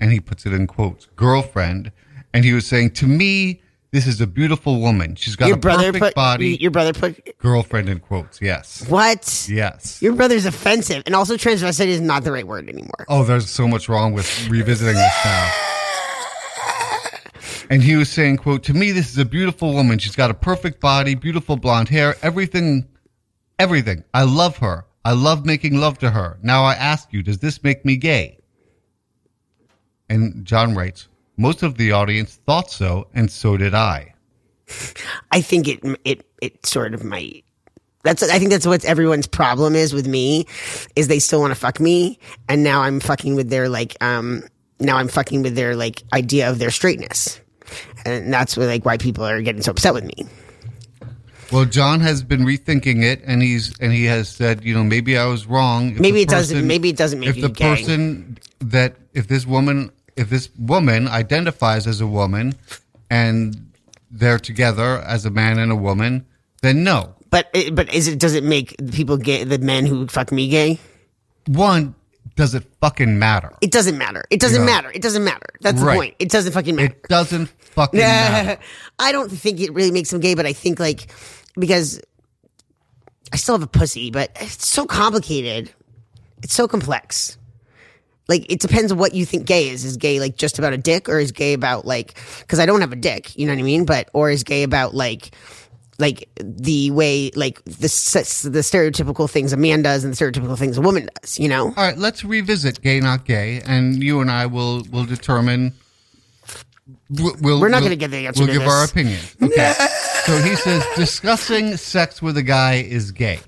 and he puts it in quotes girlfriend and he was saying to me this is a beautiful woman she's got your a brother perfect put body your brother put girlfriend in quotes yes what? yes Your brother's offensive, and also transvestite is not the right word anymore. Oh, there's so much wrong with revisiting this now. And he was saying, quote, to me, this is a beautiful woman. She's got a perfect body, beautiful blonde hair, everything, everything. I love her. I love making love to her. Now I ask you, does this make me gay? And John writes, most of the audience thought so, and so did I. I think it it it sort of might. That's I think that's what everyone's problem is with me, is they still want to fuck me, and now I'm fucking with their like um now I'm fucking with their like idea of their straightness, and that's what like why people are getting so upset with me. Well, John has been rethinking it, and he's and he has said, you know, maybe I was wrong. If Maybe it doesn't- maybe it doesn't make if you the gay. person that if this woman if this woman identifies as a woman and they're together as a man and a woman, then no. But but is it does it make people gay? The men who fuck me gay? One does it fucking matter? It doesn't matter. It doesn't Yeah. matter. It doesn't matter. That's Right. the point. It doesn't fucking matter. It doesn't fucking matter. I don't think it really makes him gay, but I think like because I still have a pussy, but it's so complicated. It's so complex. Like it depends on what you think gay is. Is gay like just about a dick, or is gay about like because I don't have a dick, you know what I mean? But or is gay about like like the way like the the stereotypical things a man does and the stereotypical things a woman does, you know? All right, let's revisit gay not gay, and you and I will will determine. We'll, We're not we'll- gonna get the answer We'll to give this. our opinion. Okay. so he says discussing sex with a guy is gay.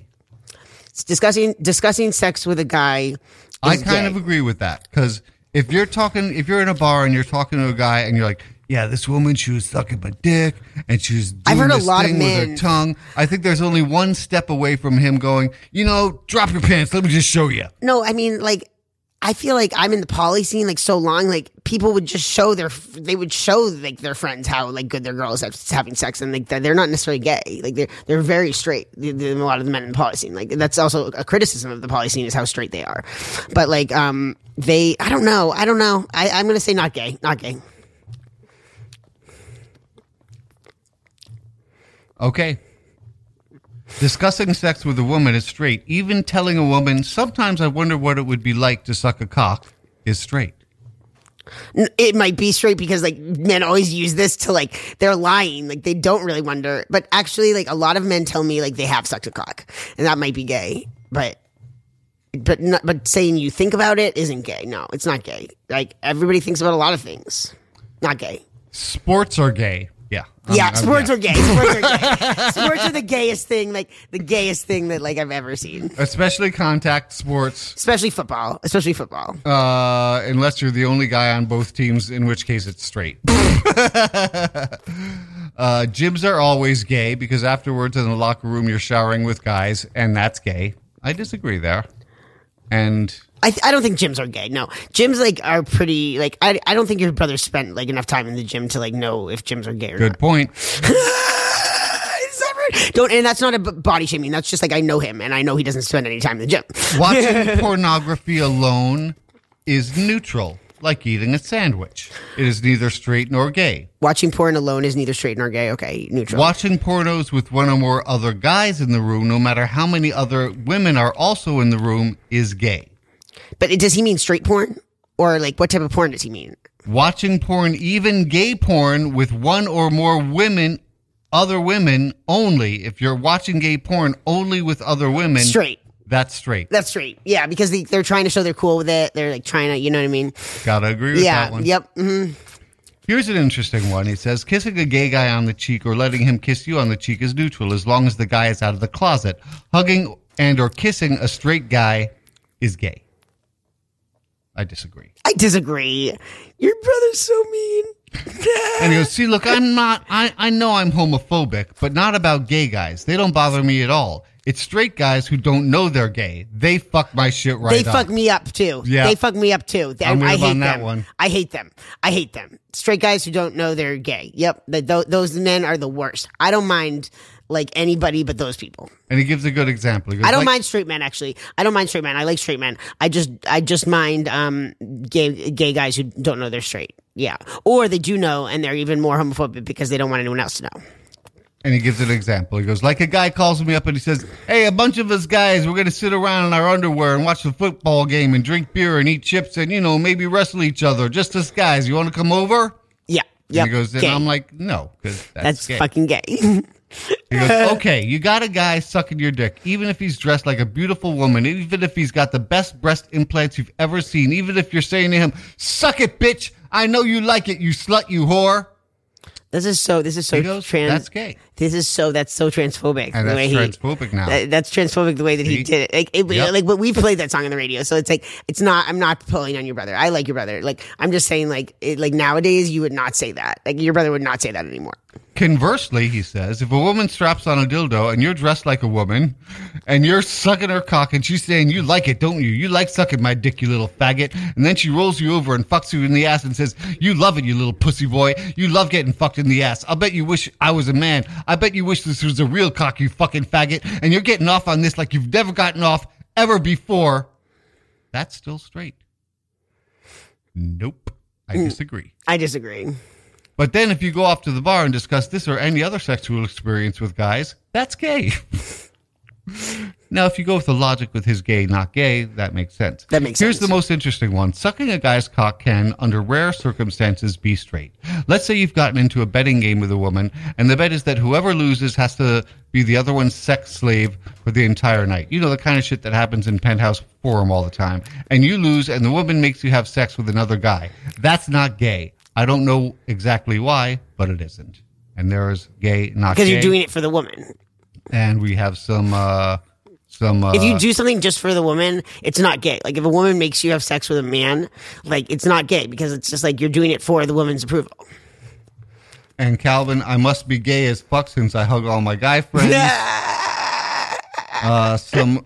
It's discussing discussing sex with a guy. I kind gay. of agree with that because if you're talking, if you're in a bar and you're talking to a guy and you're like, "Yeah, this woman, she was sucking my dick and she was doing I've heard a this lot of thing with men- her tongue," I think there's only one step away from him going, "You know, drop your pants. Let me just show you." No, I mean, like, I feel like I'm in the poly scene like so long. Like, people would just show their, they would show like their friends how like good their girls at having sex, and like they're not necessarily gay. Like they're they're very straight. A lot of the men in the poly scene, like that's also a criticism of the poly scene is how straight they are. But like, um, they, I don't know, I don't know. I, I'm gonna say not gay, not gay. Okay. Discussing sex with a woman is straight. Even telling a woman, sometimes I wonder what it would be like to suck a cock, is straight. It might be straight because like men always use this to like they're lying, like they don't really wonder. But actually, like a lot of men tell me like they have sucked a cock, and that might be gay. But but not, but saying you think about it isn't gay. No, it's not gay. Like everybody thinks about a lot of things. Not gay. Sports are gay. Yeah, I'm- yeah, I'm- sports yeah. are gay. Sports are gay. sports are the gayest thing, like the gayest thing that like I've ever seen. especially contact sports. Especially football. Especially football. Uh, unless you're the only guy on both teams, in which case it's straight. uh, gyms are always gay because afterwards in the locker room you're showering with guys, and that's gay. I disagree there. And I, I don't think gyms are gay. No, gyms like are pretty like I, I don't think your brother spent like enough time in the gym to like know if gyms are gay or good not. point. Don't and that's not a b- body shaming. That's just like I know him and I know he doesn't spend any time in the gym. Watching pornography alone is neutral, like eating a sandwich. It is neither straight nor gay. Watching porn alone is neither straight nor gay. Okay, neutral. Watching pornos with one or more other guys in the room, no matter how many other women are also in the room, is gay. But does he mean straight porn or like what type of porn does he mean? Watching porn, even gay porn, with one or more women, other women only. If you're watching gay porn only with other women, Straight. That's straight. That's straight. Yeah, because they, they're trying to show they're cool with it. They're like trying to, you know what I mean? Gotta agree with yeah. that one. Yep. hmm Here's an interesting one. He says kissing a gay guy on the cheek or letting him kiss you on the cheek is neutral as long as the guy is out of the closet. Hugging and or kissing a straight guy is gay. I disagree. I disagree. Your brother's so mean. And he goes, see, look, I'm not, I, I know I'm homophobic, but not about gay guys. They don't bother me at all. It's straight guys who don't know they're gay. They fuck my shit right they up. fuck me up too. Yeah. They fuck me up too. They- I'm I hate on that them. one. I hate them. I hate them. Straight guys who don't know they're gay. Yep. Tho- those men are the worst. I don't mind like anybody but those people. And he gives a good example. Goes, I don't like- mind straight men actually. I don't mind straight men. I like straight men. I just I just mind um gay gay guys who don't know they're straight. Yeah. Or they do know and they're even more homophobic because they don't want anyone else to know. And he gives an example. He goes, like a guy calls me up and he says, Hey, a bunch of us guys, we're going to sit around in our underwear and watch the football game and drink beer and eat chips and, you know, maybe wrestle each other. Just us guys. You want to come over? Yeah. Yeah. He goes, and Gay. I'm like, no, because that's, That's gay." fucking gay. He goes, okay, you got a guy sucking your dick, even if he's dressed like a beautiful woman, even if he's got the best breast implants you've ever seen, even if you're saying to him, suck it, bitch. I know you like it, you slut, you whore. This is so. This is so goes, trans. "That's gay." This is so. That's so transphobic. And the that's way he- transphobic now. That- that's transphobic the way that he did it. Like, it, Yep. like, but we played that song on the radio, so it's like it's not. I'm not pulling on your brother. I like your brother. Like, I'm just saying, like, it, like nowadays you would not say that. Like, your brother would not say that anymore. Conversely, he says, if a woman straps on a dildo and you're dressed like a woman and you're sucking her cock and she's saying, You like it, don't you? You like sucking my dick, you little faggot. And then she rolls you over and fucks you in the ass and says, You love it, you little pussy boy. You love getting fucked in the ass. I'll bet you wish I was a man. I bet you wish this was a real cock, you fucking faggot. And you're getting off on this like you've never gotten off ever before. That's still straight. Nope. I mm. disagree. I disagree. But then if you go off to the bar and discuss this or any other sexual experience with guys, that's gay. now, if you go with the logic with his gay, not gay, that makes sense. That makes Here's sense. the most interesting one. Sucking a guy's cock can, under rare circumstances, be straight. Let's say you've gotten into a betting game with a woman, and the bet is that whoever loses has to be the other one's sex slave for the entire night. You know, the kind of shit that happens in Penthouse Forum all the time. And you lose, and the woman makes you have sex with another guy. That's not gay. I don't know exactly why, but it isn't. And there is gay, not Because you're doing it for the woman. and we have some, uh, some, uh, if you do something just for the woman, it's not gay. Like if a woman makes you have sex with a man, like it's not gay because it's just like you're doing it for the woman's approval. and Calvin, I must be gay as fuck since I hug all my guy friends. Uh, some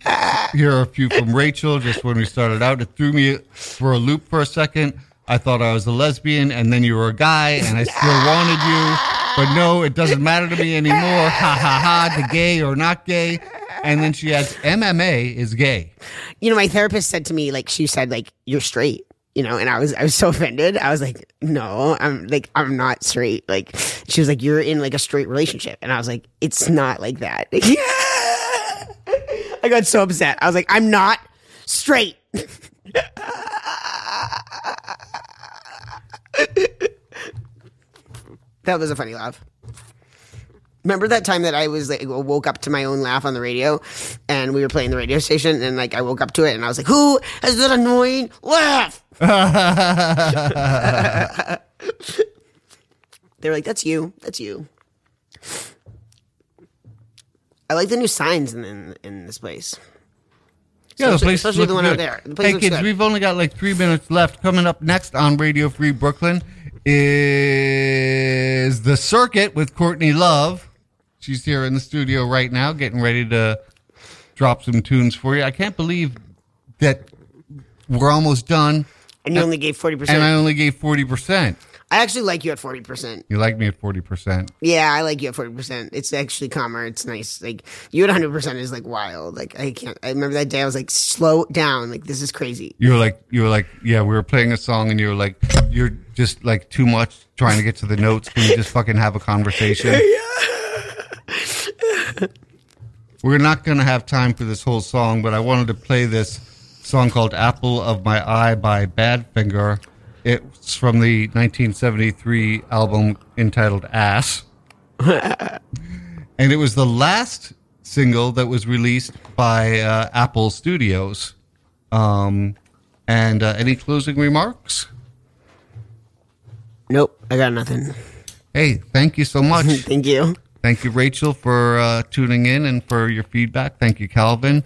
here are a few from Rachel. Just when we started out, it threw me for a loop for a second. I thought I was a lesbian, and then you were a guy, and I still wanted you. But no, it doesn't matter to me anymore. Ha ha ha! The gay or not gay. And then she adds, MMA is gay. you know, my therapist said to me, like, she said, like, you're straight, you know, and I was, I was so offended. I was like, no, I'm like, I'm not straight. Like, she was like, you're in like a straight relationship. And I was like, it's not like that. I got so upset. I was like, I'm not straight. that was a funny laugh. Remember that time that I was like woke up to my own laugh on the radio, and we were playing the radio station, and like I woke up to it, and I was like, "Who has that annoying laugh?" they were like, "That's you. That's you." I like the new signs in in, in this place. Yeah, the Especially- place especially the one out there. The place hey kids, good. we've only got like three minutes left. Coming up next on Radio Free Brooklyn is the Circuit with Courtney Love. She's here in the studio right now, getting ready to drop some tunes for you. I can't believe that we're almost done, And you only gave 40%. and I only gave forty percent. I actually like you at forty percent. You like me at forty percent. Yeah, I like you at forty percent. It's actually calmer. It's nice. Like you at hundred percent is like wild. Like I can't. I remember that day. I was like, slow down. Like this is crazy. You were like, you were like, yeah, we were playing a song, and you were like, you're just like too much trying to get to the notes. Can we just fucking have a conversation? We're not going to have time for this whole song, but I wanted to play this song called Apple of My Eye by Badfinger. It's from the 1973 album entitled Ass. and it was the last single that was released by uh, Apple Studios. Um, and uh, any closing remarks? Nope, I got nothing. Hey, thank you so much. Thank you. Thank you, Rachel, for uh, tuning in and for your feedback. Thank you, Calvin,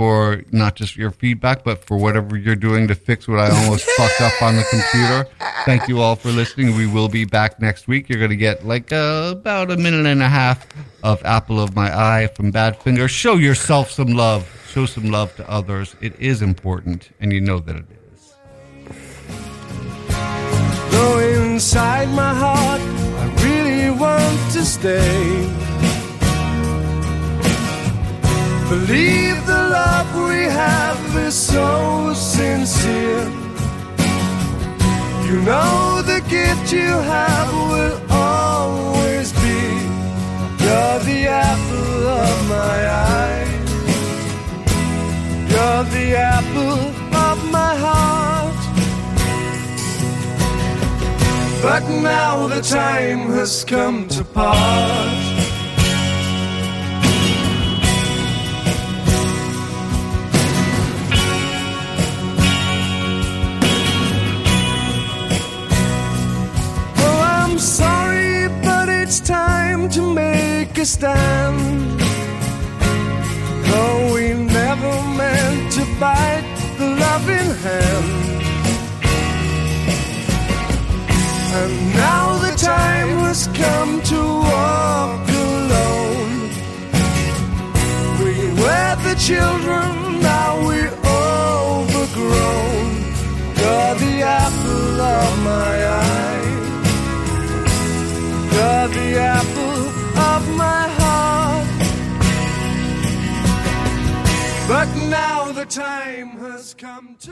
for not just your feedback, but for whatever you're doing to fix what I almost fucked up on the computer. Thank you all for listening. We will be back next week. You're going to get like uh, about a minute and a half of Apple of My Eye from Badfinger. Show yourself some love. Show some love to others. It is important, and you know that it is. Though inside my heart, I really want to stay. Believe the love we have is so sincere. You know the gift you have will always be. You're the apple of my eye. You're the apple of my heart. But now the time has come to part. time to make a stand. Though we never meant to bite the loving hand. And now the time has come to walk alone. We were the children, now we're overgrown. You're the apple of my eye. You're the apple of my heart. But now the time has come to.